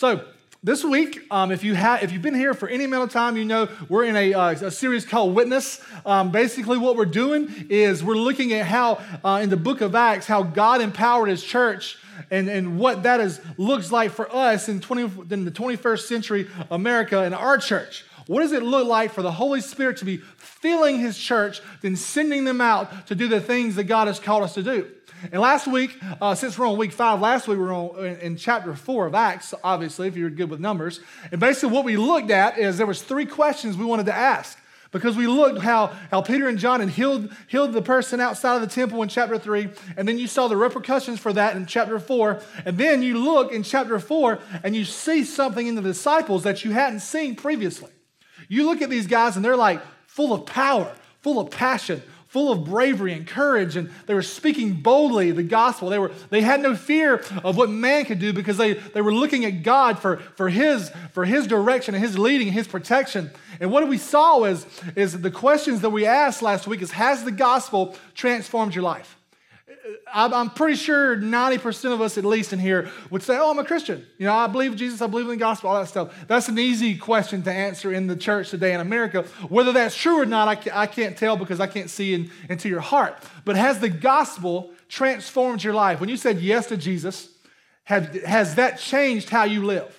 So, this week, um, if, you have, if you've been here for any amount of time, you know we're in a, uh, a series called Witness. Um, basically, what we're doing is we're looking at how, uh, in the book of Acts, how God empowered his church and, and what that is, looks like for us in, 20, in the 21st century America and our church. What does it look like for the Holy Spirit to be filling his church, then sending them out to do the things that God has called us to do? And last week, uh, since we're on week five, last week we were on, in, in, chapter four of Acts, obviously, if you're good with numbers. And basically, what we looked at is there was three questions we wanted to ask because we looked how, how Peter and John had healed, healed the person outside of the temple in chapter 3, and then you saw the repercussions for that in chapter 4, and then you look in chapter 4 and you see something in the disciples that you hadn't seen previously. You look at these guys and they're like full of power, full of passion, full of bravery and courage, and they were speaking boldly the gospel. They, were, they had no fear of what man could do because they, they were looking at God for, for, his, for his direction and his leading and his protection. And what we saw is, is the questions that we asked last week is, has the gospel transformed your life? I'm pretty sure 90% of us, at least in here, would say, Oh, I'm a Christian. You know, I believe Jesus, I believe in the gospel, all that stuff. That's an easy question to answer in the church today in America. Whether that's true or not, I can't tell because I can't see in, into your heart. But has the gospel transformed your life? When you said yes to Jesus, have, has that changed how you live?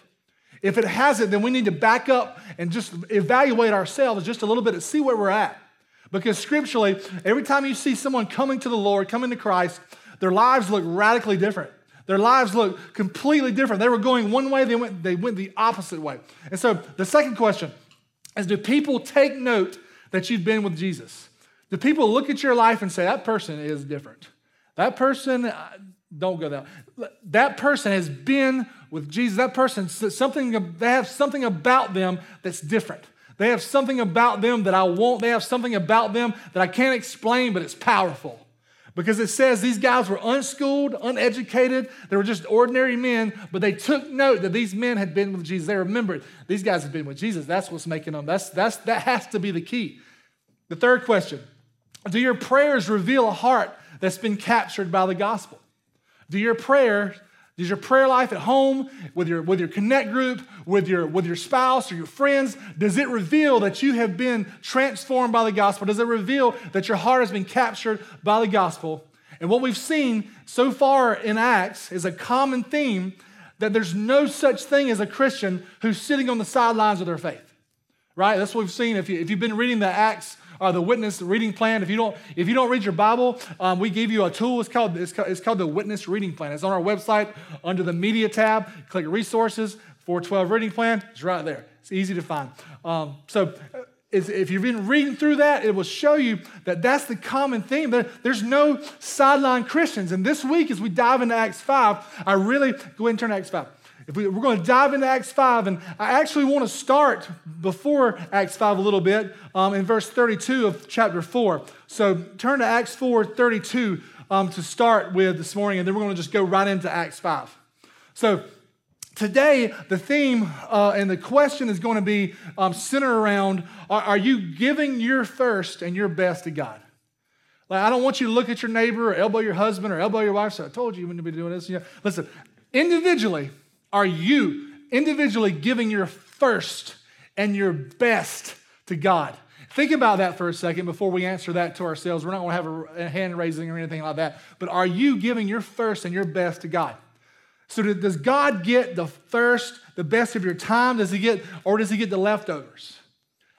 If it hasn't, then we need to back up and just evaluate ourselves just a little bit and see where we're at. Because scripturally, every time you see someone coming to the Lord, coming to Christ, their lives look radically different. Their lives look completely different. They were going one way, they went, they went the opposite way. And so the second question is do people take note that you've been with Jesus? Do people look at your life and say, that person is different? That person, uh, don't go there. That person has been with Jesus. That person, something, they have something about them that's different. They have something about them that I want. They have something about them that I can't explain, but it's powerful. Because it says these guys were unschooled, uneducated. They were just ordinary men, but they took note that these men had been with Jesus. They remembered these guys had been with Jesus. That's what's making them. That's, that's, that has to be the key. The third question Do your prayers reveal a heart that's been captured by the gospel? Do your prayers does your prayer life at home, with your, with your connect group, with your, with your spouse or your friends, does it reveal that you have been transformed by the gospel? Does it reveal that your heart has been captured by the gospel? And what we've seen so far in Acts is a common theme that there's no such thing as a Christian who's sitting on the sidelines of their faith. Right? That's what we've seen. If, you, if you've been reading the Acts uh, the witness reading plan. If you don't, if you don't read your Bible, um, we give you a tool. It's called, it's called, it's called the witness reading plan. It's on our website under the media tab. Click resources, 412 reading plan. It's right there. It's easy to find. Um, so uh, if you've been reading through that, it will show you that that's the common theme. There, there's no sideline Christians. And this week, as we dive into Acts 5, I really go ahead and turn to Acts 5. If we, we're going to dive into Acts 5, and I actually want to start before Acts 5 a little bit um, in verse 32 of chapter 4. So turn to Acts 4 32 um, to start with this morning, and then we're going to just go right into Acts 5. So today, the theme uh, and the question is going to be um, centered around are, are you giving your first and your best to God? Like, I don't want you to look at your neighbor or elbow your husband or elbow your wife. So I told you you wouldn't be doing this. Listen, individually, are you individually giving your first and your best to God? Think about that for a second before we answer that to ourselves. We're not going to have a hand raising or anything like that. But are you giving your first and your best to God? So does God get the first, the best of your time? Does he get, or does he get the leftovers?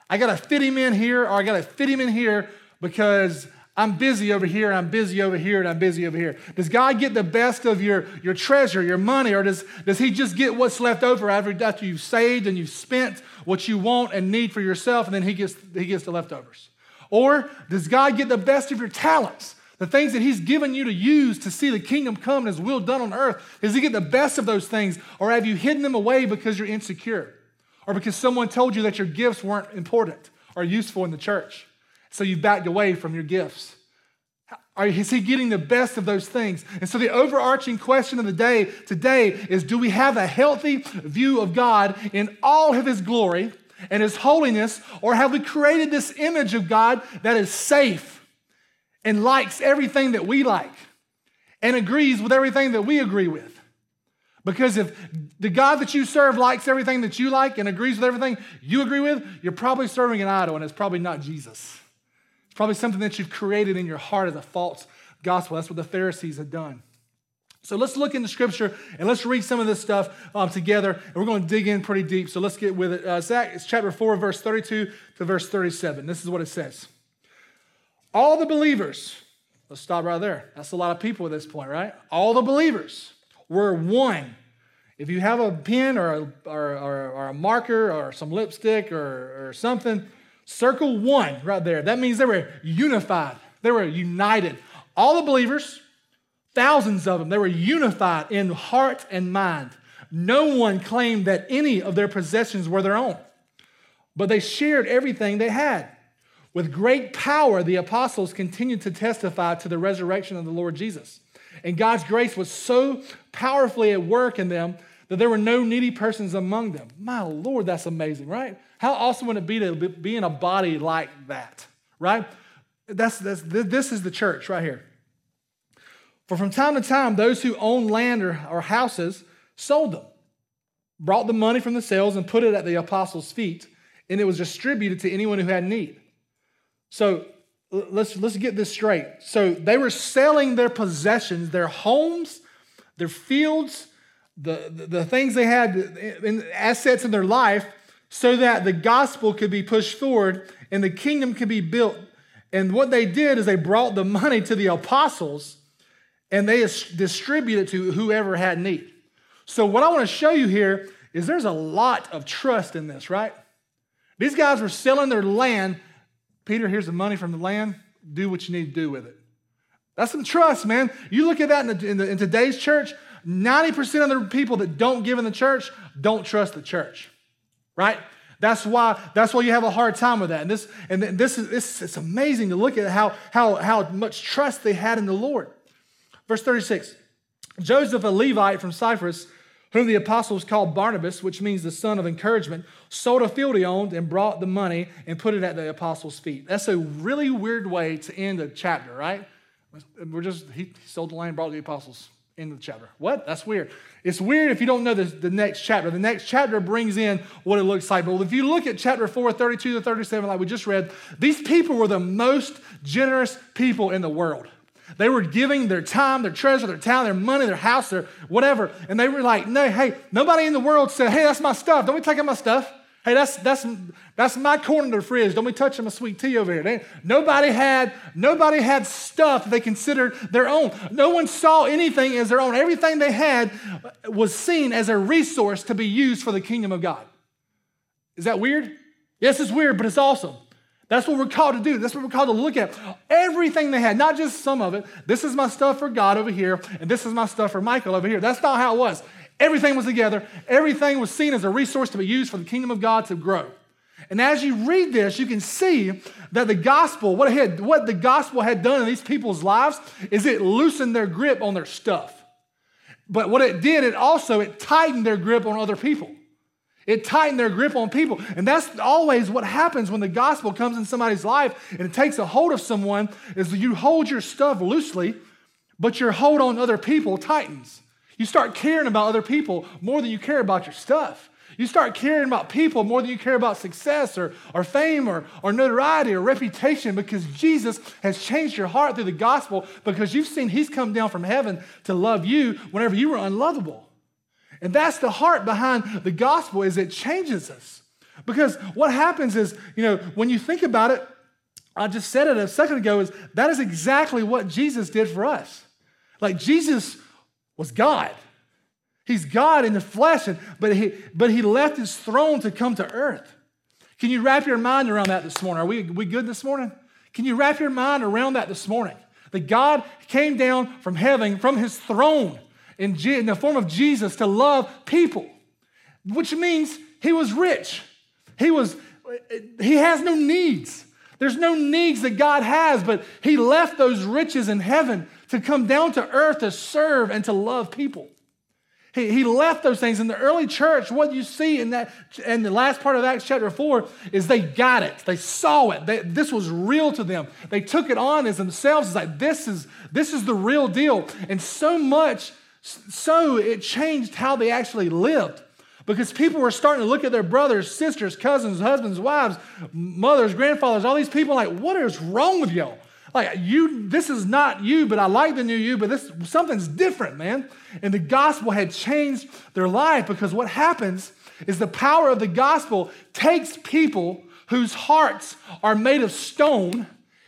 I got to fit him in here, or I got to fit him in here because I'm busy over here, and I'm busy over here, and I'm busy over here. Does God get the best of your, your treasure, your money, or does, does He just get what's left over after, after you've saved and you've spent what you want and need for yourself, and then He gets, he gets the leftovers? Or does God get the best of your talents, the things that He's given you to use to see the kingdom come and His will done on earth? Does He get the best of those things, or have you hidden them away because you're insecure, or because someone told you that your gifts weren't important or useful in the church? So you've backed away from your gifts. Is he getting the best of those things? And so the overarching question of the day today is do we have a healthy view of God in all of his glory and his holiness, or have we created this image of God that is safe and likes everything that we like and agrees with everything that we agree with? Because if the God that you serve likes everything that you like and agrees with everything you agree with, you're probably serving an idol and it's probably not Jesus. It's probably something that you've created in your heart as a false gospel. That's what the Pharisees had done. So let's look into scripture and let's read some of this stuff um, together. And we're going to dig in pretty deep. So let's get with it. Uh, Zach, it's chapter 4, verse 32 to verse 37. This is what it says All the believers, let's stop right there. That's a lot of people at this point, right? All the believers were one. If you have a pen or a, or, or, or a marker or some lipstick or, or something, circle one right there. That means they were unified, they were united. All the believers, thousands of them, they were unified in heart and mind. No one claimed that any of their possessions were their own, but they shared everything they had. With great power, the apostles continued to testify to the resurrection of the Lord Jesus. And God's grace was so powerfully at work in them that there were no needy persons among them. My Lord, that's amazing, right? How awesome would it be to be in a body like that, right? That's, that's, this is the church right here. For from time to time, those who owned land or, or houses sold them, brought the money from the sales, and put it at the apostles' feet, and it was distributed to anyone who had need. So let's, let's get this straight. So they were selling their possessions, their homes, their fields, the, the, things they had, in, assets in their life, so that the gospel could be pushed forward and the kingdom could be built. And what they did is they brought the money to the apostles and they distributed it to whoever had need. So, what I want to show you here is there's a lot of trust in this, right? These guys were selling their land Peter, here's the money from the land. Do what you need to do with it. That's some trust, man. You look at that in, the, in, the, in today's church, 90% of the people that don't give in the church don't trust the church, right? That's why, that's why you have a hard time with that. And this, and this is this, it's amazing to look at how, how, how much trust they had in the Lord. Verse 36 Joseph, a Levite from Cyprus, whom the apostles called Barnabas, which means the son of encouragement, sold a field he owned and brought the money and put it at the apostles' feet. That's a really weird way to end a chapter, right? We're just, he sold the land, brought the apostles. End of the chapter. What? That's weird. It's weird if you don't know the, the next chapter. The next chapter brings in what it looks like. But if you look at chapter 4, 32 to 37, like we just read, these people were the most generous people in the world. They were giving their time, their treasure, their talent, their money, their house, their whatever. And they were like, no, hey, nobody in the world said, hey, that's my stuff. Don't be taking my stuff. Hey, that's, that's, that's my corner of the fridge. Don't be touching my sweet tea over here. Nobody, had, nobody had stuff they considered their own. No one saw anything as their own. Everything they had was seen as a resource to be used for the kingdom of God. Is that weird? Yes, it's weird, but it's awesome. That's what we're called to do. That's what we're called to look at. Everything they had, not just some of it. This is my stuff for God over here, and this is my stuff for Michael over here. That's not how it was. Everything was together. Everything was seen as a resource to be used for the kingdom of God to grow. And as you read this, you can see that the gospel, what, had, what the gospel had done in these people's lives, is it loosened their grip on their stuff. But what it did, it also it tightened their grip on other people. It tightened their grip on people. And that's always what happens when the gospel comes in somebody's life and it takes a hold of someone is you hold your stuff loosely, but your hold on other people tightens. You start caring about other people more than you care about your stuff. You start caring about people more than you care about success or, or fame or, or notoriety or reputation because Jesus has changed your heart through the gospel because you've seen He's come down from heaven to love you whenever you were unlovable. And that's the heart behind the gospel is it changes us. Because what happens is, you know, when you think about it, I just said it a second ago, is that is exactly what Jesus did for us. Like Jesus was God. He's God in the flesh, and, but he, but he left his throne to come to earth. Can you wrap your mind around that this morning? Are we, we good this morning? Can you wrap your mind around that this morning? That God came down from heaven, from his throne, in, in the form of Jesus to love people, which means he was rich. He was, he has no needs. There's no needs that God has, but he left those riches in heaven to come down to earth to serve and to love people. He, he left those things. In the early church, what you see in that in the last part of Acts chapter 4 is they got it. They saw it. They, this was real to them. They took it on as themselves. It's like this is this is the real deal. And so much so it changed how they actually lived. Because people were starting to look at their brothers, sisters, cousins, husbands, wives, mothers, grandfathers, all these people like, what is wrong with y'all? Like you, this is not you, but I like the new you, but this something's different, man. And the gospel had changed their life because what happens is the power of the gospel takes people whose hearts are made of stone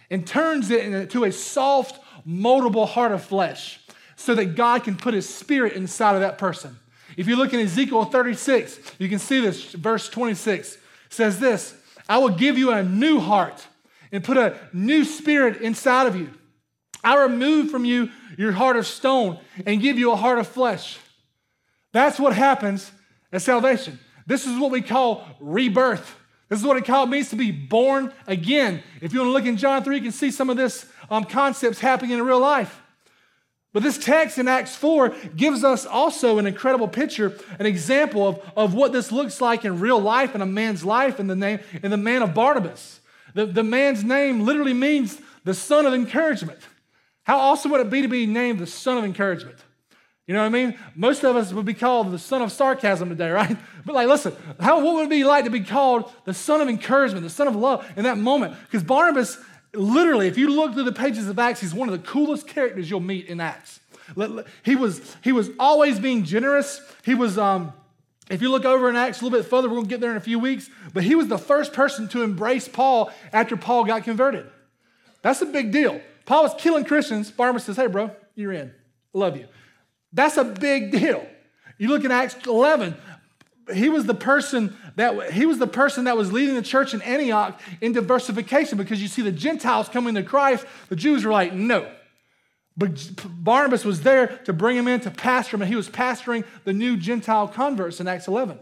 and turns it into a soft, moldable heart of flesh so that God can put his spirit inside of that person. If you look in Ezekiel 36, you can see this. Verse 26 says this I will give you a new heart and put a new spirit inside of you. I remove from you your heart of stone and give you a heart of flesh. That's what happens at salvation. This is what we call rebirth. This is what it called means to be born again. If you want to look in John 3, you can see some of this um, concepts happening in real life. But this text in Acts 4 gives us also an incredible picture, an example of, of what this looks like in real life in a man's life in the name in the man of Barnabas. The, the man's name literally means the son of encouragement. How awesome would it be to be named the son of encouragement? You know what I mean? Most of us would be called the son of sarcasm today, right? But like, listen, how, what would it be like to be called the son of encouragement, the son of love in that moment? Because Barnabas literally, if you look through the pages of Acts, he's one of the coolest characters you'll meet in Acts. He was, he was always being generous. He was, um, if you look over in Acts a little bit further, we're going to get there in a few weeks, but he was the first person to embrace Paul after Paul got converted. That's a big deal. Paul was killing Christians. Barnabas says, Hey, bro, you're in. I love you. That's a big deal. You look in Acts 11, he was the person that he was the person that was leading the church in Antioch in diversification because you see the Gentiles coming to Christ, the Jews were like, no. But Barnabas was there to bring him in to pastor him, and he was pastoring the new Gentile converts in Acts 11.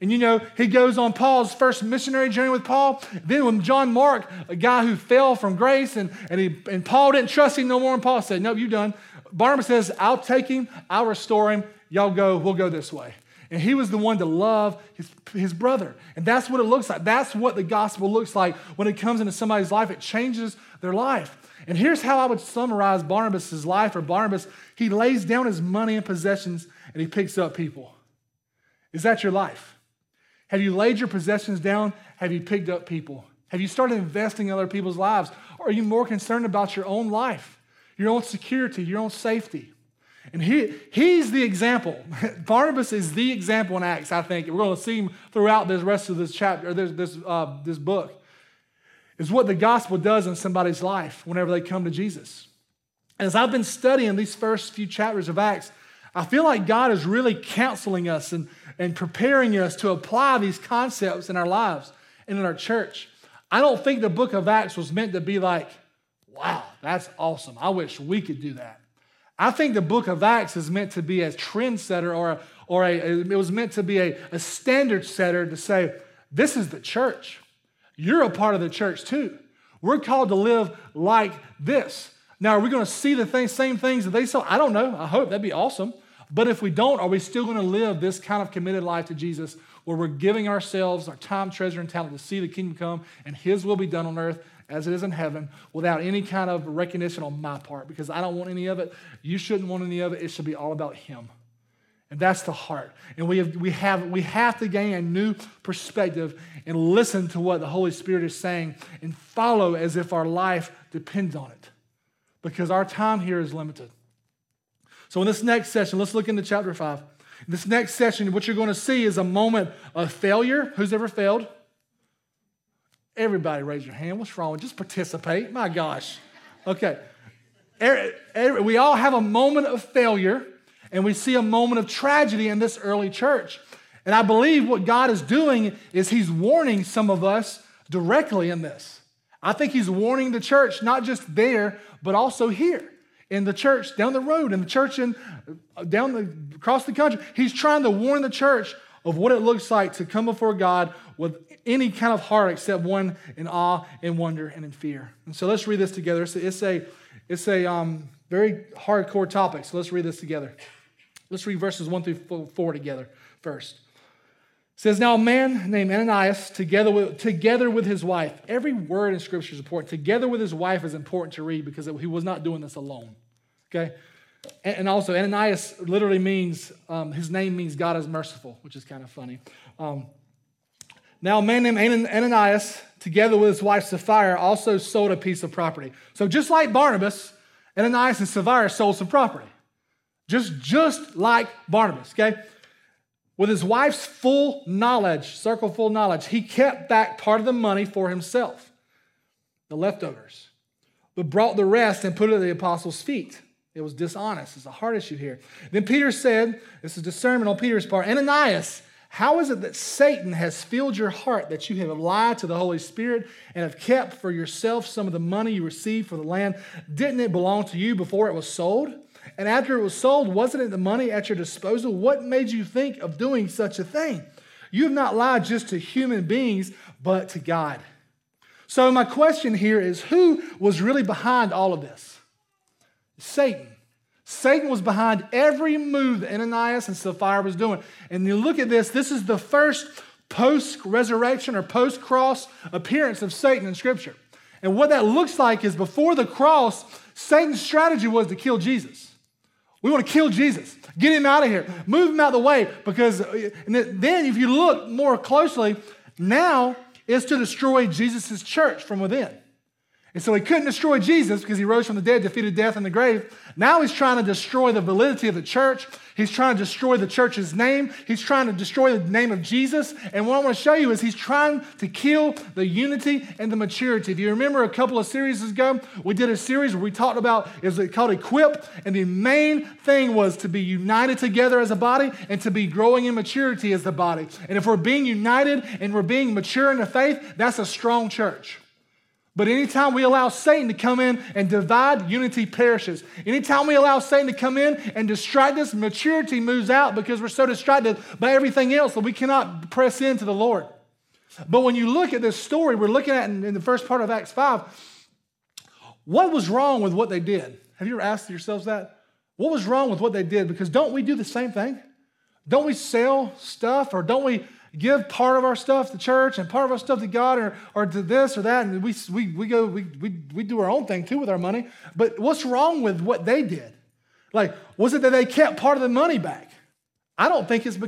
And you know, he goes on Paul's first missionary journey with Paul. Then, when John Mark, a guy who fell from grace, and, and, he, and Paul didn't trust him no more, and Paul said, Nope, you done. Barnabas says, I'll take him, I'll restore him. Y'all go, we'll go this way. And he was the one to love his, his brother. And that's what it looks like. That's what the gospel looks like when it comes into somebody's life. It changes their life. And here's how I would summarize Barnabas' life or Barnabas. He lays down his money and possessions and he picks up people. Is that your life? Have you laid your possessions down? Have you picked up people? Have you started investing in other people's lives? Or are you more concerned about your own life, your own security, your own safety? And he, he's the example. Barnabas is the example in Acts, I think. We're going to see him throughout this rest of this chapter, this, this, uh, this book. Is what the gospel does in somebody's life whenever they come to Jesus. As I've been studying these first few chapters of Acts, I feel like God is really counseling us and, and preparing us to apply these concepts in our lives and in our church. I don't think the book of Acts was meant to be like, wow, that's awesome. I wish we could do that. I think the book of Acts is meant to be a trendsetter or, a, or a, it was meant to be a, a standard setter to say, this is the church. You're a part of the church too. We're called to live like this. Now, are we going to see the thing, same things that they saw? I don't know. I hope that'd be awesome. But if we don't, are we still going to live this kind of committed life to Jesus where we're giving ourselves, our time, treasure, and talent to see the kingdom come and His will be done on earth as it is in heaven without any kind of recognition on my part because I don't want any of it. You shouldn't want any of it. It should be all about Him. And that's the heart. And we have, we, have, we have to gain a new perspective and listen to what the Holy Spirit is saying and follow as if our life depends on it because our time here is limited. So, in this next session, let's look into chapter 5. In this next session, what you're going to see is a moment of failure. Who's ever failed? Everybody raise your hand. What's wrong? Just participate. My gosh. Okay. Er, er, we all have a moment of failure, and we see a moment of tragedy in this early church. And I believe what God is doing is He's warning some of us directly in this. I think He's warning the church, not just there, but also here in the church down the road, in the church in, down the, across the country. He's trying to warn the church of what it looks like to come before God with any kind of heart except one in awe and wonder and in fear. And so let's read this together. It's a, it's a, it's a um, very hardcore topic, so let's read this together. Let's read verses 1 through 4 together first. It says, Now a man named Ananias, together with, together with his wife, every word in Scripture is important. Together with his wife is important to read because he was not doing this alone. Okay? And also, Ananias literally means, um, his name means God is merciful, which is kind of funny. Um, now, a man named Ananias, together with his wife Sapphira, also sold a piece of property. So, just like Barnabas, Ananias and Sapphira sold some property. Just, just like Barnabas, okay? With his wife's full knowledge, circle full knowledge, he kept back part of the money for himself, the leftovers, but brought the rest and put it at the apostles' feet. It was dishonest. It's a hard issue here. Then Peter said, This is discernment on Peter's part Ananias, how is it that Satan has filled your heart that you have lied to the Holy Spirit and have kept for yourself some of the money you received for the land? Didn't it belong to you before it was sold? And after it was sold, wasn't it the money at your disposal? What made you think of doing such a thing? You have not lied just to human beings, but to God. So, my question here is who was really behind all of this? Satan. Satan was behind every move that Ananias and Sapphira was doing. And you look at this, this is the first post resurrection or post cross appearance of Satan in Scripture. And what that looks like is before the cross, Satan's strategy was to kill Jesus. We want to kill Jesus. Get him out of here. Move him out of the way because then if you look more closely, now is to destroy Jesus' church from within. And so he couldn't destroy Jesus because he rose from the dead, defeated death in the grave. Now he's trying to destroy the validity of the church. He's trying to destroy the church's name. He's trying to destroy the name of Jesus. And what I want to show you is he's trying to kill the unity and the maturity. If you remember a couple of series ago, we did a series where we talked about is it called Equip, and the main thing was to be united together as a body and to be growing in maturity as the body. And if we're being united and we're being mature in the faith, that's a strong church. But anytime we allow Satan to come in and divide, unity perishes. Anytime we allow Satan to come in and distract us, maturity moves out because we're so distracted by everything else that we cannot press into the Lord. But when you look at this story, we're looking at in, in the first part of Acts 5, what was wrong with what they did? Have you ever asked yourselves that? What was wrong with what they did? Because don't we do the same thing? Don't we sell stuff or don't we give part of our stuff to church and part of our stuff to God or, or to this or that. And we, we, we go, we, we, we do our own thing too with our money. But what's wrong with what they did? Like, was it that they kept part of the money back? I don't think it's,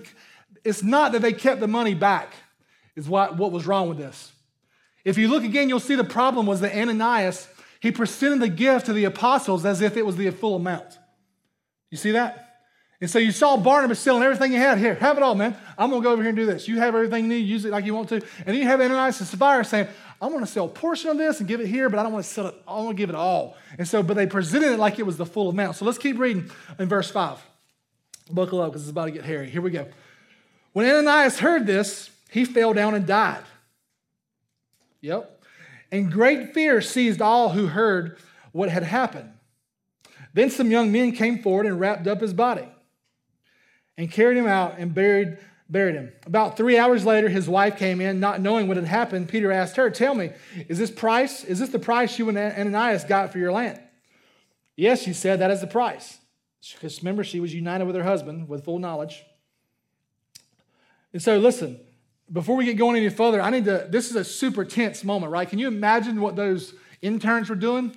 it's not that they kept the money back, is what, what was wrong with this. If you look again, you'll see the problem was that Ananias, he presented the gift to the apostles as if it was the full amount. You see that? And so you saw Barnabas selling everything he had. Here, have it all, man. I'm going to go over here and do this. You have everything you need, use it like you want to. And then you have Ananias and Sapphira saying, I'm going to sell a portion of this and give it here, but I don't want to sell it. I want to give it all. And so, but they presented it like it was the full amount. So let's keep reading in verse 5. Buckle up because it's about to get hairy. Here we go. When Ananias heard this, he fell down and died. Yep. And great fear seized all who heard what had happened. Then some young men came forward and wrapped up his body and carried him out and buried, buried him. About three hours later, his wife came in, not knowing what had happened. Peter asked her, Tell me, is this price? Is this the price you and Ananias got for your land? Yes, she said, that is the price. Because remember, she was united with her husband with full knowledge. And so, listen, before we get going any further, I need to, this is a super tense moment, right? Can you imagine what those interns were doing?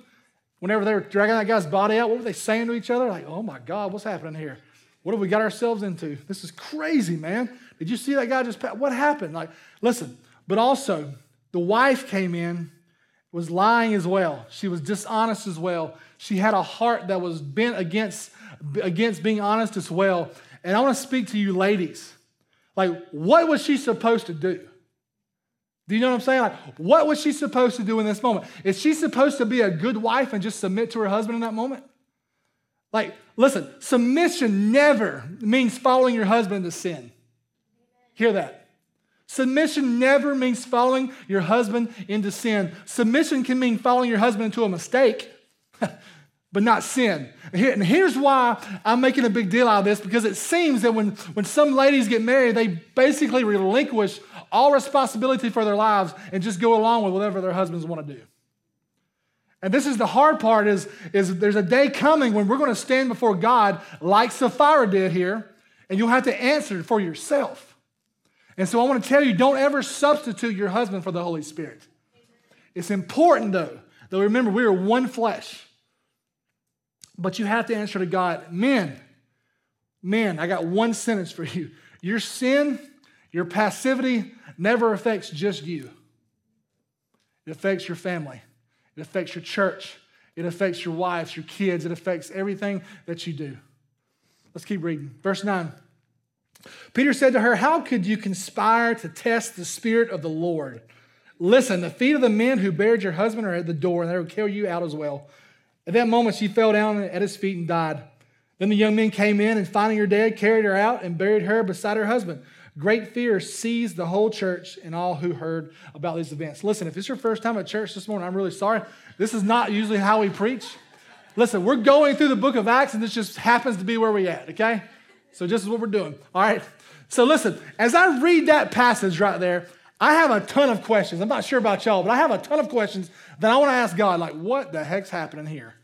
Whenever they were dragging that guy's body out, what were they saying to each other? Like, oh my God, what's happening here? What have we got ourselves into? This is crazy, man. Did you see that guy just What happened? Like, listen, but also the wife came in, was lying as well. She was dishonest as well. She had a heart that was bent against, against being honest as well. And I want to speak to you ladies. Like, what was she supposed to do? Do you know what I'm saying? Like, what was she supposed to do in this moment? Is she supposed to be a good wife and just submit to her husband in that moment? Like, listen, submission never means following your husband to sin. Hear that. Submission never means following your husband into sin. Submission can mean following your husband into a mistake, but not sin. And here's why I'm making a big deal out of this because it seems that when, when some ladies get married, they basically relinquish all responsibility for their lives and just go along with whatever their husbands want to do. And this is the hard part is, is there's a day coming when we're going to stand before God like Sapphira did here, and you'll have to answer for yourself. And so I want to tell you, don't ever substitute your husband for the Holy Spirit. It's important though, that remember we are one flesh. But you have to answer to God, men, men, I got one sentence for you. Your sin, your passivity never affects just you. It affects your family. It affects your church. It affects your wives, your kids. It affects everything that you do. Let's keep reading. Verse 9. Peter said to her, How could you conspire to test the Spirit of the Lord? Listen, the feet of the men who buried your husband are at the door, and they will carry you out as well. At that moment, she fell down at his feet and died. Then the young men came in and, finding her dead, carried her out and buried her beside her husband. Great fear seized the whole church and all who heard about these events. Listen, if it's your first time at church this morning, I'm really sorry. This is not usually how we preach. Listen, we're going through the book of Acts, and this just happens to be where we're at, okay? So, this is what we're doing, all right? So, listen, as I read that passage right there, I have a ton of questions. I'm not sure about y'all, but I have a ton of questions that I want to ask God, like, what the heck's happening here?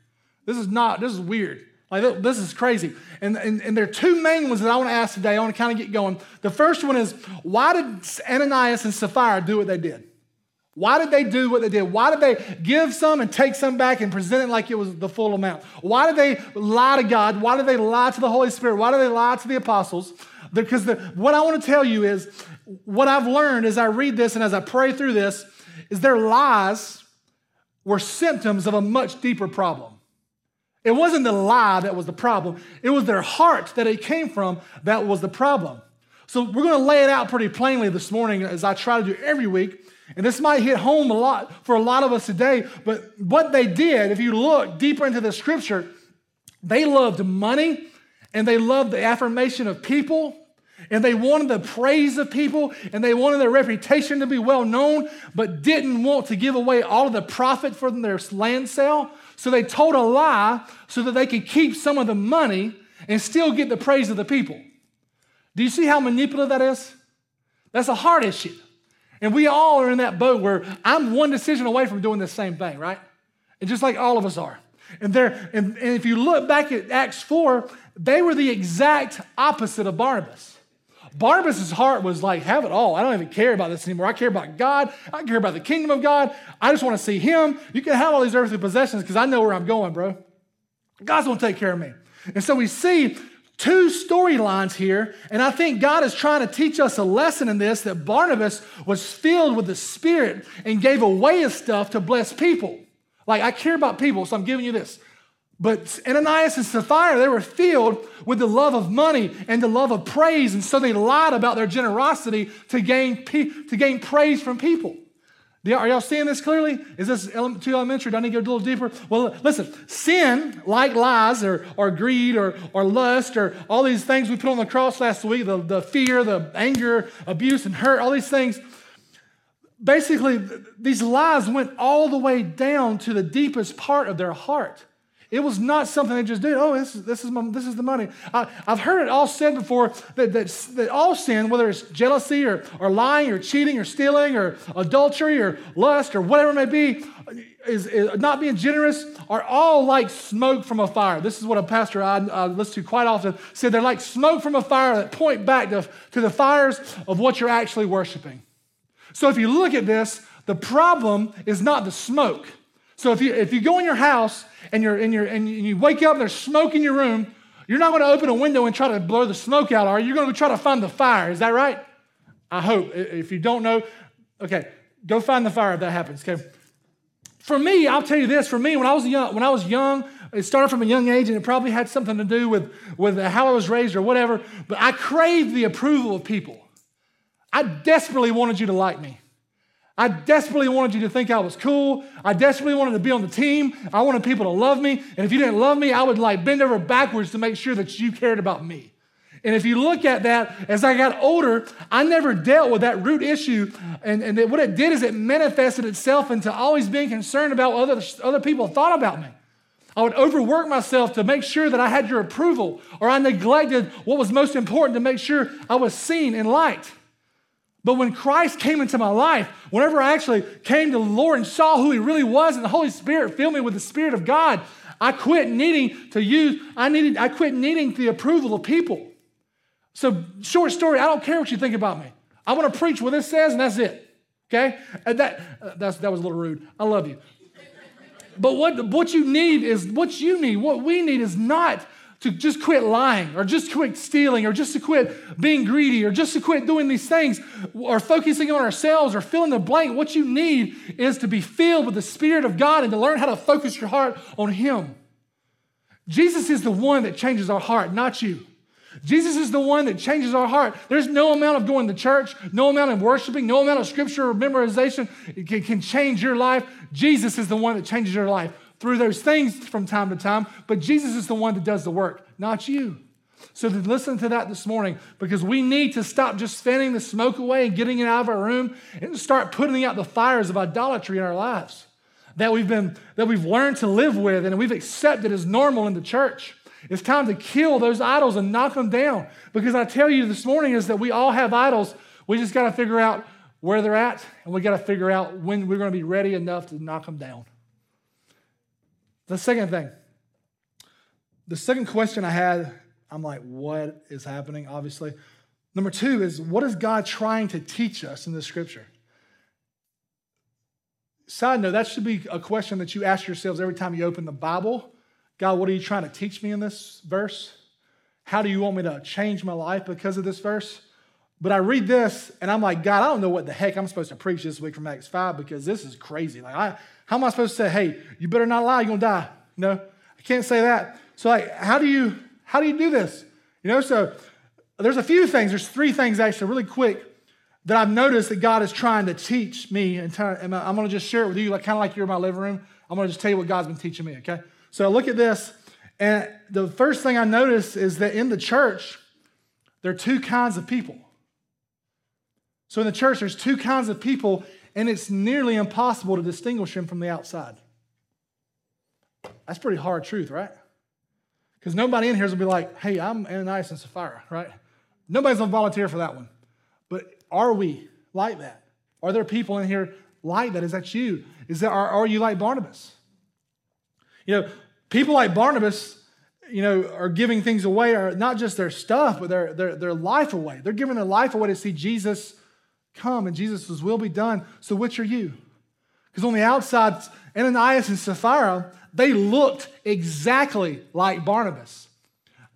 This is not, this is weird. Like, this is crazy. And, and, and there are two main ones that I want to ask today. I want to kind of get going. The first one is why did Ananias and Sapphira do what they did? Why did they do what they did? Why did they give some and take some back and present it like it was the full amount? Why did they lie to God? Why did they lie to the Holy Spirit? Why did they lie to the apostles? Because the, what I want to tell you is what I've learned as I read this and as I pray through this is their lies were symptoms of a much deeper problem. It wasn't the lie that was the problem, it was their heart that it came from that was the problem. So we're going to lay it out pretty plainly this morning as I try to do every week. And this might hit home a lot for a lot of us today, but what they did, if you look deeper into the scripture, they loved money and they loved the affirmation of people and they wanted the praise of people and they wanted their reputation to be well known, but didn't want to give away all of the profit from their land sale. So they told a lie so that they could keep some of the money and still get the praise of the people. Do you see how manipulative that is? That's a hard issue. And we all are in that boat where I'm one decision away from doing the same thing, right? And just like all of us are. And there, and, and if you look back at Acts 4, they were the exact opposite of Barnabas. Barnabas' heart was like, have it all. I don't even care about this anymore. I care about God. I care about the kingdom of God. I just want to see Him. You can have all these earthly possessions because I know where I'm going, bro. God's going to take care of me. And so we see two storylines here, and I think God is trying to teach us a lesson in this that Barnabas was filled with the Spirit and gave away his stuff to bless people. Like, I care about people, so I'm giving you this. But Ananias and Sapphira, they were filled with the love of money and the love of praise. And so they lied about their generosity to gain, to gain praise from people. Are y'all seeing this clearly? Is this too elementary? Do I need to go a little deeper? Well, listen, sin, like lies or, or greed or, or lust or all these things we put on the cross last week the, the fear, the anger, abuse, and hurt, all these things basically, these lies went all the way down to the deepest part of their heart. It was not something they just did. Oh, this is, this is, my, this is the money. I, have heard it all said before that, that, that all sin, whether it's jealousy or, or lying or cheating or stealing or adultery or lust or whatever it may be, is, is not being generous, are all like smoke from a fire. This is what a pastor I, listen to quite often said. They're like smoke from a fire that point back to, to the fires of what you're actually worshiping. So if you look at this, the problem is not the smoke. So if you, if you go in your house and, you're, and, you're, and you wake up and there's smoke in your room, you're not going to open a window and try to blow the smoke out, are you? You're going to try to find the fire. Is that right? I hope. If you don't know, okay, go find the fire if that happens, okay? For me, I'll tell you this, for me, when I was young, when I was young, it started from a young age and it probably had something to do with, with how I was raised or whatever, but I craved the approval of people. I desperately wanted you to like me. I desperately wanted you to think I was cool. I desperately wanted to be on the team. I wanted people to love me. And if you didn't love me, I would like bend over backwards to make sure that you cared about me. And if you look at that, as I got older, I never dealt with that root issue. And, and what it did is it manifested itself into always being concerned about what other, other people thought about me. I would overwork myself to make sure that I had your approval, or I neglected what was most important to make sure I was seen and liked. But when Christ came into my life, whenever I actually came to the Lord and saw who He really was, and the Holy Spirit filled me with the Spirit of God, I quit needing to use, I needed, I quit needing the approval of people. So, short story, I don't care what you think about me. I want to preach what this says, and that's it. Okay? And that, uh, that's, that was a little rude. I love you. But what, what you need is what you need, what we need is not to just quit lying or just quit stealing or just to quit being greedy or just to quit doing these things or focusing on ourselves or filling the blank. What you need is to be filled with the Spirit of God and to learn how to focus your heart on Him. Jesus is the one that changes our heart, not you. Jesus is the one that changes our heart. There's no amount of going to church, no amount of worshiping, no amount of scripture or memorization can, can change your life. Jesus is the one that changes your life through those things from time to time, but Jesus is the one that does the work, not you. So listen to that this morning because we need to stop just fanning the smoke away and getting it out of our room and start putting out the fires of idolatry in our lives that we've been that we've learned to live with and we've accepted as normal in the church. It's time to kill those idols and knock them down. Because I tell you this morning is that we all have idols. We just got to figure out where they're at, and we got to figure out when we're going to be ready enough to knock them down. The second thing, the second question I had, I'm like, what is happening? Obviously. Number two is, what is God trying to teach us in the scripture? Side note, that should be a question that you ask yourselves every time you open the Bible God, what are you trying to teach me in this verse? How do you want me to change my life because of this verse? But I read this and I'm like, God, I don't know what the heck I'm supposed to preach this week from Acts 5 because this is crazy. Like, I, how am I supposed to say, hey, you better not lie, you're gonna die? No, I can't say that. So, like, how do you how do you do this? You know, so there's a few things, there's three things actually, really quick, that I've noticed that God is trying to teach me. And I'm gonna just share it with you, like kind of like you're in my living room. I'm gonna just tell you what God's been teaching me, okay? So look at this, and the first thing I notice is that in the church, there are two kinds of people. So in the church, there's two kinds of people, and it's nearly impossible to distinguish them from the outside. That's pretty hard truth, right? Because nobody in here is gonna be like, hey, I'm Ananias and Sapphira, right? Nobody's gonna volunteer for that one. But are we like that? Are there people in here like that? Is that you? Is that are, are you like Barnabas? You know, people like Barnabas, you know, are giving things away, are not just their stuff, but their, their, their life away. They're giving their life away to see Jesus come and Jesus' will be done. So which are you? Because on the outside, Ananias and Sapphira, they looked exactly like Barnabas.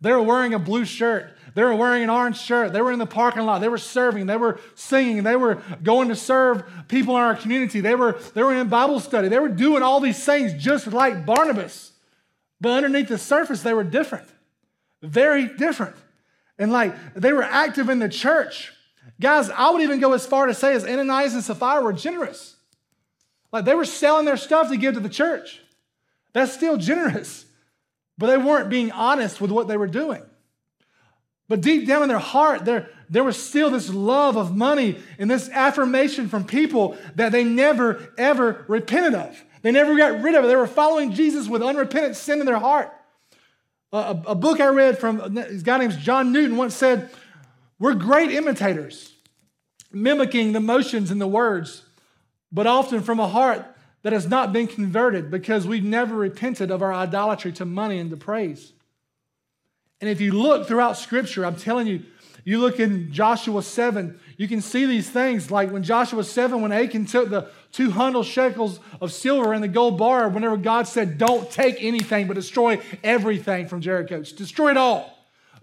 They were wearing a blue shirt. They were wearing an orange shirt. They were in the parking lot. They were serving. They were singing. They were going to serve people in our community. They were, they were in Bible study. They were doing all these things just like Barnabas. But underneath the surface, they were different. Very different. And like they were active in the church. Guys, I would even go as far to say as Ananias and Sapphira were generous. Like they were selling their stuff to give to the church. That's still generous. But they weren't being honest with what they were doing. But deep down in their heart, there, there was still this love of money and this affirmation from people that they never, ever repented of. They never got rid of it. They were following Jesus with unrepentant sin in their heart. A, a book I read from a guy named John Newton once said, We're great imitators, mimicking the motions and the words, but often from a heart that has not been converted because we've never repented of our idolatry to money and to praise. And if you look throughout Scripture, I'm telling you, you look in Joshua 7, you can see these things. Like when Joshua 7, when Achan took the 200 shekels of silver and the gold bar, whenever God said, Don't take anything, but destroy everything from Jericho, destroy it all.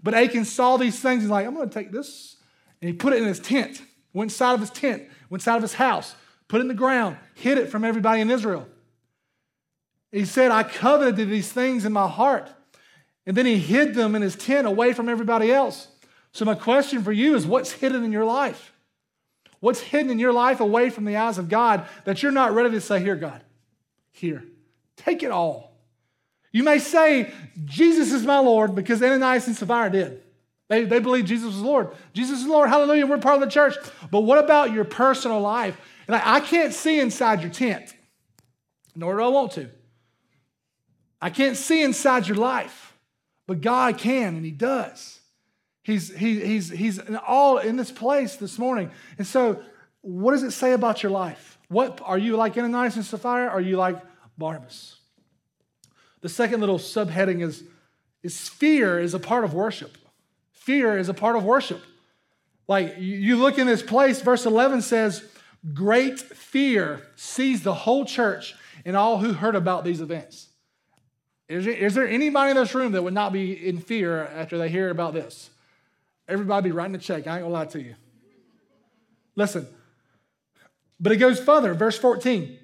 But Achan saw these things He's like, I'm going to take this. And he put it in his tent, went inside of his tent, went inside of his house, put it in the ground, hid it from everybody in Israel. He said, I coveted these things in my heart. And then he hid them in his tent away from everybody else. So, my question for you is what's hidden in your life? What's hidden in your life away from the eyes of God that you're not ready to say, Here, God, here, take it all. You may say, Jesus is my Lord because Ananias and Sapphira did. They, they believe Jesus is Lord. Jesus is Lord. Hallelujah. We're part of the church. But what about your personal life? And I, I can't see inside your tent, nor do I want to. I can't see inside your life. But God can, and He does. He's, he, he's, he's all in this place this morning. And so, what does it say about your life? What are you like Ananias and Sapphira? Are you like Barnabas? The second little subheading is, is fear is a part of worship. Fear is a part of worship. Like you look in this place, verse 11 says, Great fear seized the whole church, and all who heard about these events. Is there, is there anybody in this room that would not be in fear after they hear about this? Everybody be writing a check. I ain't gonna lie to you. Listen, but it goes further, verse 14.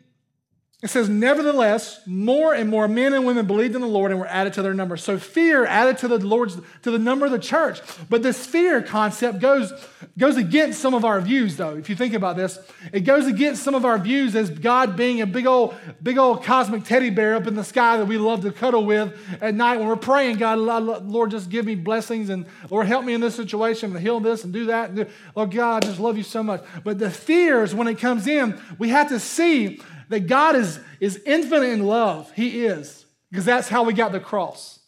It says, Nevertheless, more and more men and women believed in the Lord and were added to their number. So fear added to the Lord's to the number of the church. But this fear concept goes, goes against some of our views, though. If you think about this, it goes against some of our views as God being a big old, big old cosmic teddy bear up in the sky that we love to cuddle with at night when we're praying, God, Lord, just give me blessings and Lord, help me in this situation and heal this and do that. And do, Lord God, I just love you so much. But the fears, when it comes in, we have to see that God is, is infinite in love. He is, because that's how we got the cross.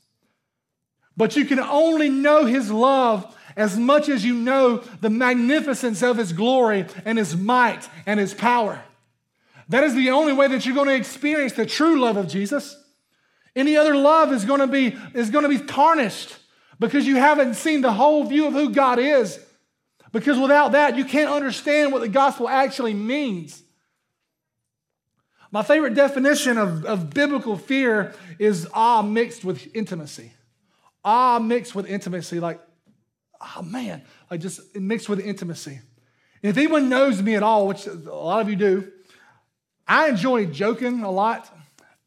But you can only know His love as much as you know the magnificence of His glory and His might and His power. That is the only way that you're going to experience the true love of Jesus. Any other love is going to be, is going to be tarnished because you haven't seen the whole view of who God is. Because without that, you can't understand what the gospel actually means. My favorite definition of, of biblical fear is awe mixed with intimacy. Awe mixed with intimacy, like, oh man, like just mixed with intimacy. If anyone knows me at all, which a lot of you do, I enjoy joking a lot.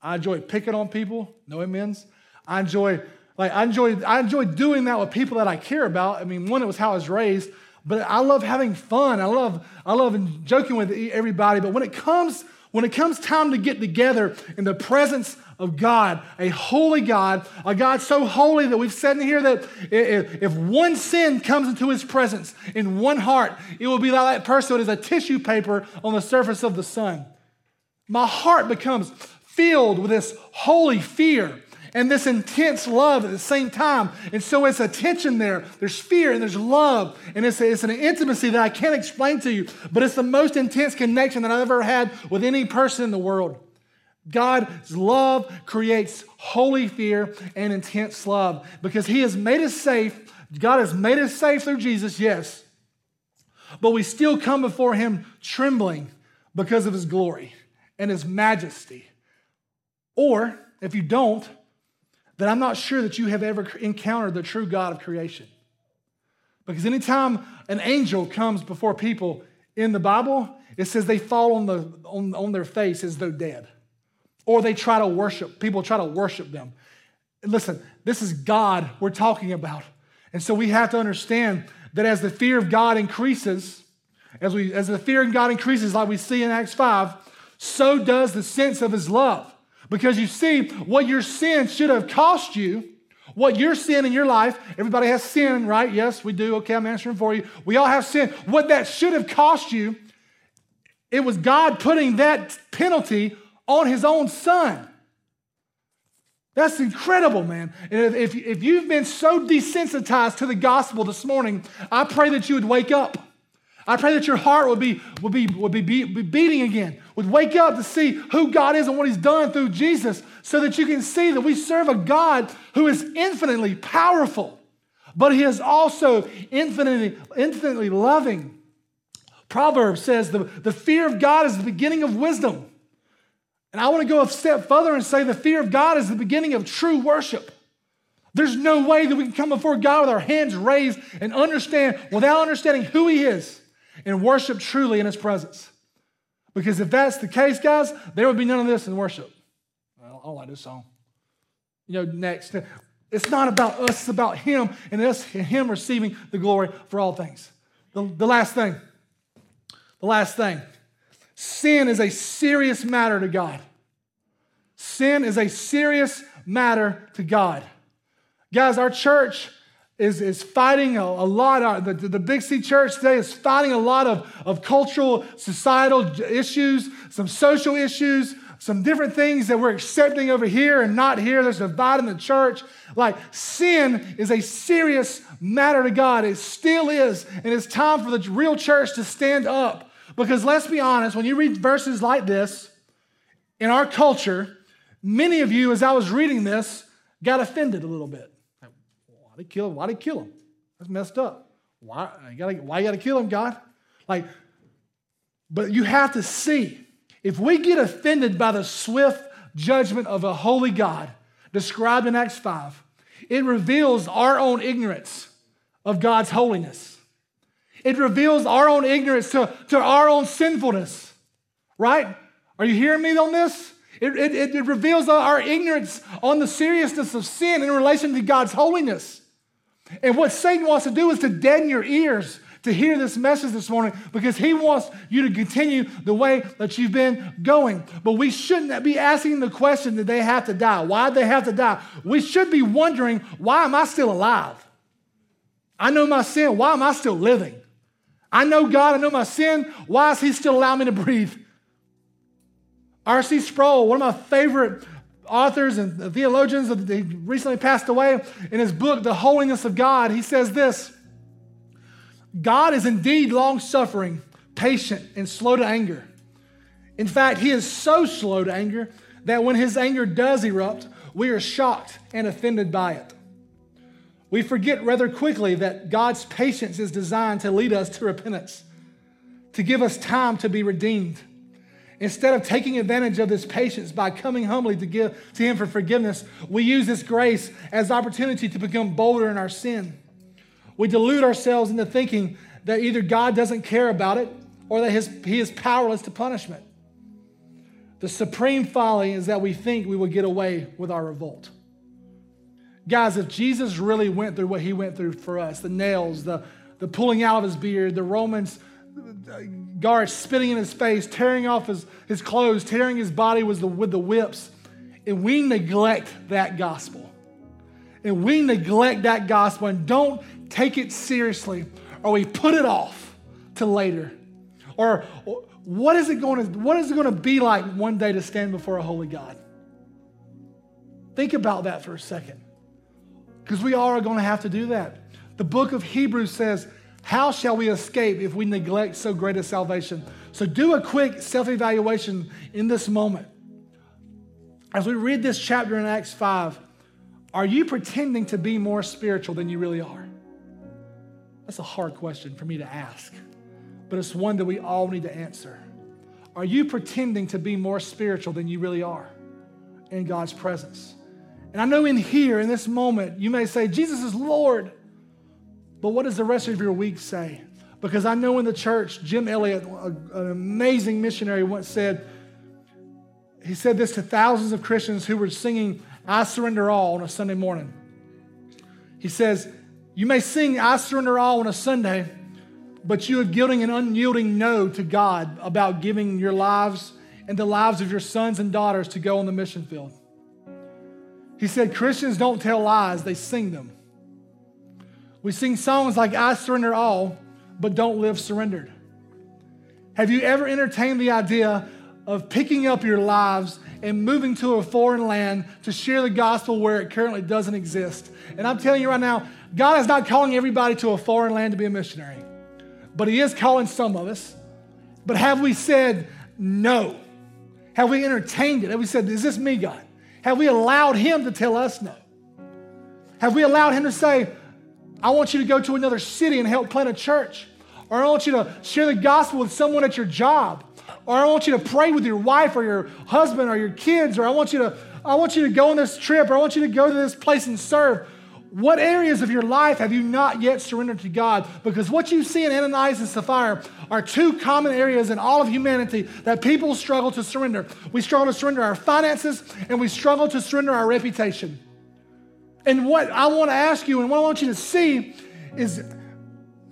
I enjoy picking on people, no amens. I enjoy, like, I enjoy, I enjoy doing that with people that I care about. I mean, one, it was how I was raised, but I love having fun. I love, I love joking with everybody. But when it comes when it comes time to get together in the presence of God, a holy God, a God so holy that we've said in here that if one sin comes into his presence in one heart, it will be like that person as a tissue paper on the surface of the sun. My heart becomes filled with this holy fear and this intense love at the same time. And so it's a tension there. There's fear and there's love. And it's, it's an intimacy that I can't explain to you, but it's the most intense connection that I've ever had with any person in the world. God's love creates holy fear and intense love because He has made us safe. God has made us safe through Jesus, yes. But we still come before Him trembling because of His glory and His majesty. Or if you don't, that I'm not sure that you have ever encountered the true God of creation. Because anytime an angel comes before people in the Bible, it says they fall on, the, on, on their face as though dead. Or they try to worship, people try to worship them. listen, this is God we're talking about. And so we have to understand that as the fear of God increases, as, we, as the fear of God increases, like we see in Acts 5, so does the sense of his love. Because you see, what your sin should have cost you, what your sin in your life, everybody has sin, right? Yes, we do. Okay, I'm answering for you. We all have sin. What that should have cost you, it was God putting that penalty on his own son. That's incredible, man. And if, if you've been so desensitized to the gospel this morning, I pray that you would wake up. I pray that your heart would be, would be, would be, be, be beating again, would wake up to see who God is and what He's done through Jesus, so that you can see that we serve a God who is infinitely powerful, but He is also infinitely, infinitely loving. Proverbs says the, the fear of God is the beginning of wisdom. And I want to go a step further and say the fear of God is the beginning of true worship. There's no way that we can come before God with our hands raised and understand, without understanding who He is, and worship truly in His presence. Because if that's the case, guys, there would be none of this in worship. I don't like this song. You know, next. It's not about us, it's about Him and us Him receiving the glory for all things. The, the last thing. The last thing. Sin is a serious matter to God. Sin is a serious matter to God. Guys, our church is, is fighting a, a lot. Of, the, the Big C Church today is fighting a lot of, of cultural, societal issues, some social issues, some different things that we're accepting over here and not here. There's a divide in the church. Like sin is a serious matter to God. It still is. And it's time for the real church to stand up. Because let's be honest, when you read verses like this in our culture, many of you, as I was reading this, got offended a little bit. Why did kill him? Why did kill him? That's messed up. Why you gotta, why you gotta kill him, God? Like, but you have to see. If we get offended by the swift judgment of a holy God described in Acts 5. It reveals our own ignorance of God's holiness. It reveals our own ignorance to, to our own sinfulness, right? Are you hearing me on this? It, it, it reveals our ignorance on the seriousness of sin in relation to God's holiness. And what Satan wants to do is to deaden your ears to hear this message this morning because he wants you to continue the way that you've been going. But we shouldn't be asking the question that they have to die. Why did they have to die? We should be wondering, why am I still alive? I know my sin. Why am I still living? I know God. I know my sin. Why is he still allowing me to breathe? R.C. Sproul, one of my favorite authors and theologians, he recently passed away. In his book, The Holiness of God, he says this God is indeed long suffering, patient, and slow to anger. In fact, he is so slow to anger that when his anger does erupt, we are shocked and offended by it. We forget rather quickly that God's patience is designed to lead us to repentance, to give us time to be redeemed. Instead of taking advantage of this patience by coming humbly to give to Him for forgiveness, we use this grace as opportunity to become bolder in our sin. We delude ourselves into thinking that either God doesn't care about it or that his, He is powerless to punishment. The supreme folly is that we think we will get away with our revolt. Guys, if Jesus really went through what He went through for us the nails, the, the pulling out of His beard, the Romans guards spitting in his face, tearing off his, his clothes, tearing his body with the, with the whips. And we neglect that gospel. And we neglect that gospel and don't take it seriously, or we put it off to later. Or, what is it going to what is it going to be like one day to stand before a holy God? Think about that for a second. Because we are going to have to do that. The book of Hebrews says how shall we escape if we neglect so great a salvation? So, do a quick self evaluation in this moment. As we read this chapter in Acts 5, are you pretending to be more spiritual than you really are? That's a hard question for me to ask, but it's one that we all need to answer. Are you pretending to be more spiritual than you really are in God's presence? And I know in here, in this moment, you may say, Jesus is Lord. But what does the rest of your week say? Because I know in the church, Jim Elliot, an amazing missionary, once said, he said this to thousands of Christians who were singing, I Surrender All on a Sunday morning. He says, You may sing, I Surrender All on a Sunday, but you are giving an unyielding no to God about giving your lives and the lives of your sons and daughters to go on the mission field. He said, Christians don't tell lies, they sing them. We sing songs like I Surrender All, but don't live surrendered. Have you ever entertained the idea of picking up your lives and moving to a foreign land to share the gospel where it currently doesn't exist? And I'm telling you right now, God is not calling everybody to a foreign land to be a missionary, but He is calling some of us. But have we said no? Have we entertained it? Have we said, Is this me, God? Have we allowed Him to tell us no? Have we allowed Him to say, I want you to go to another city and help plant a church. Or I want you to share the gospel with someone at your job. Or I want you to pray with your wife or your husband or your kids. Or I want you to, I want you to go on this trip. Or I want you to go to this place and serve. What areas of your life have you not yet surrendered to God? Because what you see in Ananias and Sapphira are two common areas in all of humanity that people struggle to surrender. We struggle to surrender our finances and we struggle to surrender our reputation. And what I want to ask you and what I want you to see is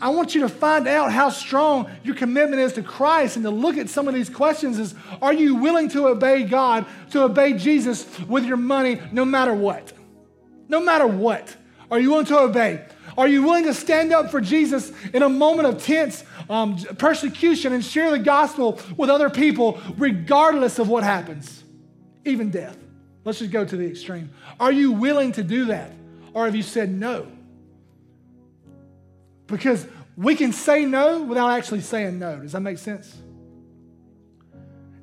I want you to find out how strong your commitment is to Christ and to look at some of these questions is are you willing to obey God, to obey Jesus with your money no matter what? No matter what. Are you willing to obey? Are you willing to stand up for Jesus in a moment of tense um, persecution and share the gospel with other people regardless of what happens, even death? Let's just go to the extreme. Are you willing to do that? Or have you said no? Because we can say no without actually saying no. Does that make sense?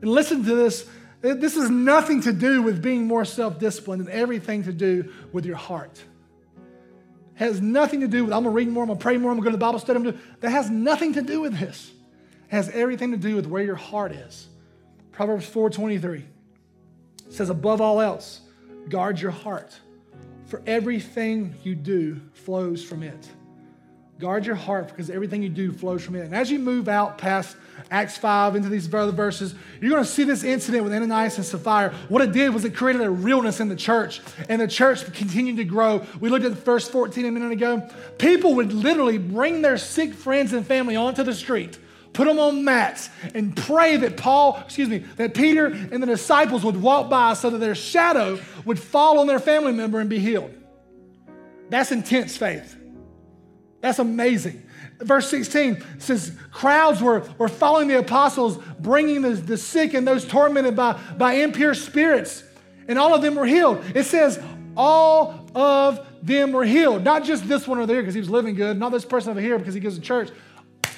And listen to this. This has nothing to do with being more self disciplined and everything to do with your heart. It has nothing to do with, I'm going to read more, I'm going to pray more, I'm going to go to the Bible study. I'm to, that has nothing to do with this. It has everything to do with where your heart is. Proverbs 4.23. It says, above all else, guard your heart, for everything you do flows from it. Guard your heart because everything you do flows from it. And as you move out past Acts 5 into these other verses, you're going to see this incident with Ananias and Sapphira. What it did was it created a realness in the church, and the church continued to grow. We looked at the verse 14 a minute ago. People would literally bring their sick friends and family onto the street put them on mats, and pray that Paul, excuse me, that Peter and the disciples would walk by so that their shadow would fall on their family member and be healed. That's intense faith. That's amazing. Verse 16 says, Crowds were, were following the apostles, bringing the, the sick and those tormented by, by impure spirits, and all of them were healed. It says, All of them were healed. Not just this one over there because he was living good, not this person over here because he goes to church.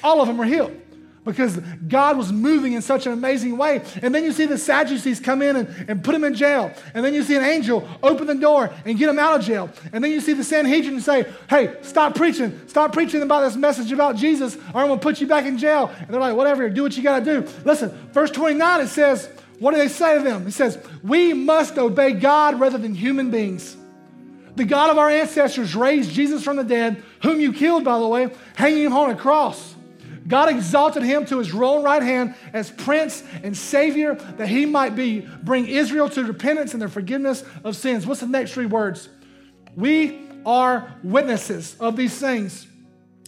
All of them were healed because God was moving in such an amazing way. And then you see the Sadducees come in and, and put him in jail. And then you see an angel open the door and get him out of jail. And then you see the Sanhedrin say, Hey, stop preaching. Stop preaching about this message about Jesus, or I'm going to put you back in jail. And they're like, Whatever, do what you got to do. Listen, verse 29, it says, What do they say to them? It says, We must obey God rather than human beings. The God of our ancestors raised Jesus from the dead, whom you killed, by the way, hanging him on a cross. God exalted him to his own right hand as prince and savior that he might be bring Israel to repentance and the forgiveness of sins. What's the next three words? We are witnesses of these things.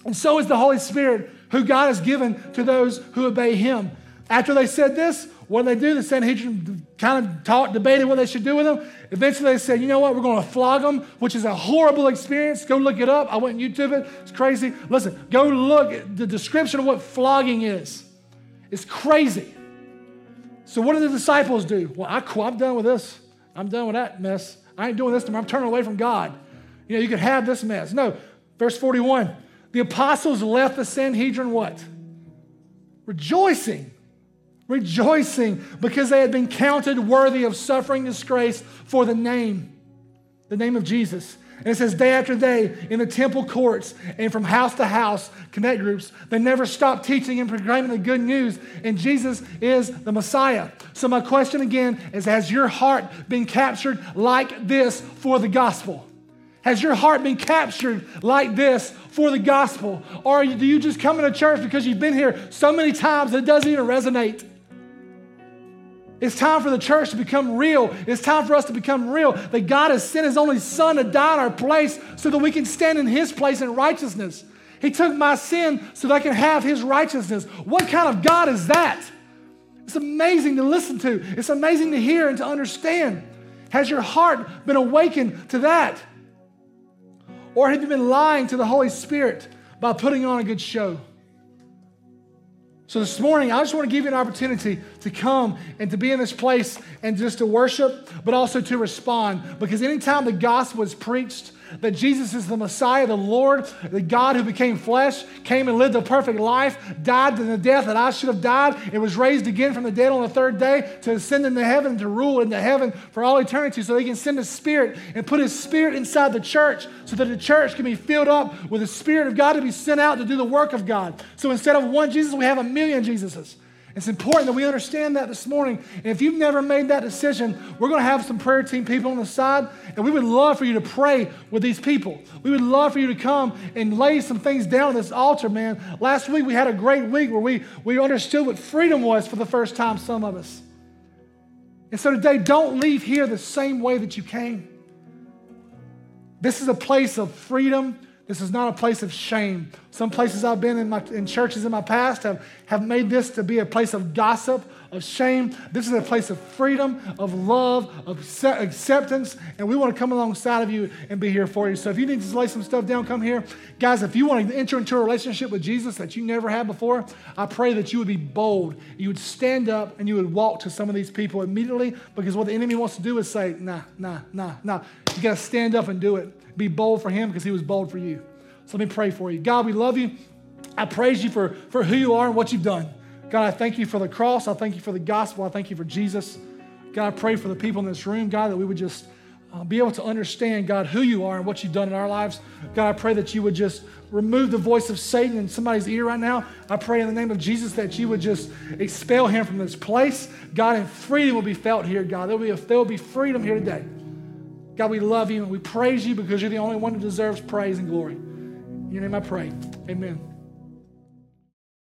And so is the Holy Spirit who God has given to those who obey him. After they said this, what did they do? The Sanhedrin kind of talked, debated what they should do with them. Eventually they said, you know what, we're going to flog them, which is a horrible experience. Go look it up. I went on YouTube it. It's crazy. Listen, go look at the description of what flogging is. It's crazy. So what do the disciples do? Well, I, I'm done with this. I'm done with that mess. I ain't doing this anymore. I'm turning away from God. You know, you could have this mess. No, verse 41. The apostles left the Sanhedrin what? Rejoicing rejoicing because they had been counted worthy of suffering disgrace for the name, the name of Jesus. And it says, day after day in the temple courts and from house to house, connect groups, they never stopped teaching and proclaiming the good news. And Jesus is the Messiah. So, my question again is Has your heart been captured like this for the gospel? Has your heart been captured like this for the gospel? Or do you just come into church because you've been here so many times that it doesn't even resonate? It's time for the church to become real. It's time for us to become real. That God has sent His only Son to die in our place so that we can stand in His place in righteousness. He took my sin so that I can have His righteousness. What kind of God is that? It's amazing to listen to, it's amazing to hear and to understand. Has your heart been awakened to that? Or have you been lying to the Holy Spirit by putting on a good show? So this morning, I just want to give you an opportunity to come and to be in this place and just to worship, but also to respond. Because anytime the gospel is preached, that Jesus is the Messiah, the Lord, the God who became flesh, came and lived a perfect life, died in the death that I should have died, and was raised again from the dead on the third day to ascend into heaven, to rule into heaven for all eternity, so he can send his spirit and put his spirit inside the church so that the church can be filled up with the Spirit of God to be sent out to do the work of God. So instead of one Jesus, we have a million Jesuses. It's important that we understand that this morning. And if you've never made that decision, we're going to have some prayer team people on the side, and we would love for you to pray with these people. We would love for you to come and lay some things down on this altar, man. Last week we had a great week where we, we understood what freedom was for the first time, some of us. And so today, don't leave here the same way that you came. This is a place of freedom this is not a place of shame. Some places I've been in, my, in churches in my past have, have made this to be a place of gossip, of shame. This is a place of freedom, of love, of acceptance, and we want to come alongside of you and be here for you. So if you need to lay some stuff down, come here. Guys, if you want to enter into a relationship with Jesus that you never had before, I pray that you would be bold. You would stand up and you would walk to some of these people immediately because what the enemy wants to do is say, nah, nah, nah, nah. You got to stand up and do it. Be bold for him because he was bold for you. So let me pray for you. God, we love you. I praise you for, for who you are and what you've done. God, I thank you for the cross. I thank you for the gospel. I thank you for Jesus. God, I pray for the people in this room, God, that we would just uh, be able to understand, God, who you are and what you've done in our lives. God, I pray that you would just remove the voice of Satan in somebody's ear right now. I pray in the name of Jesus that you would just expel him from this place. God, and freedom will be felt here, God. There will be, a, there will be freedom here today. God, we love you and we praise you because you're the only one who deserves praise and glory. In your name I pray. Amen.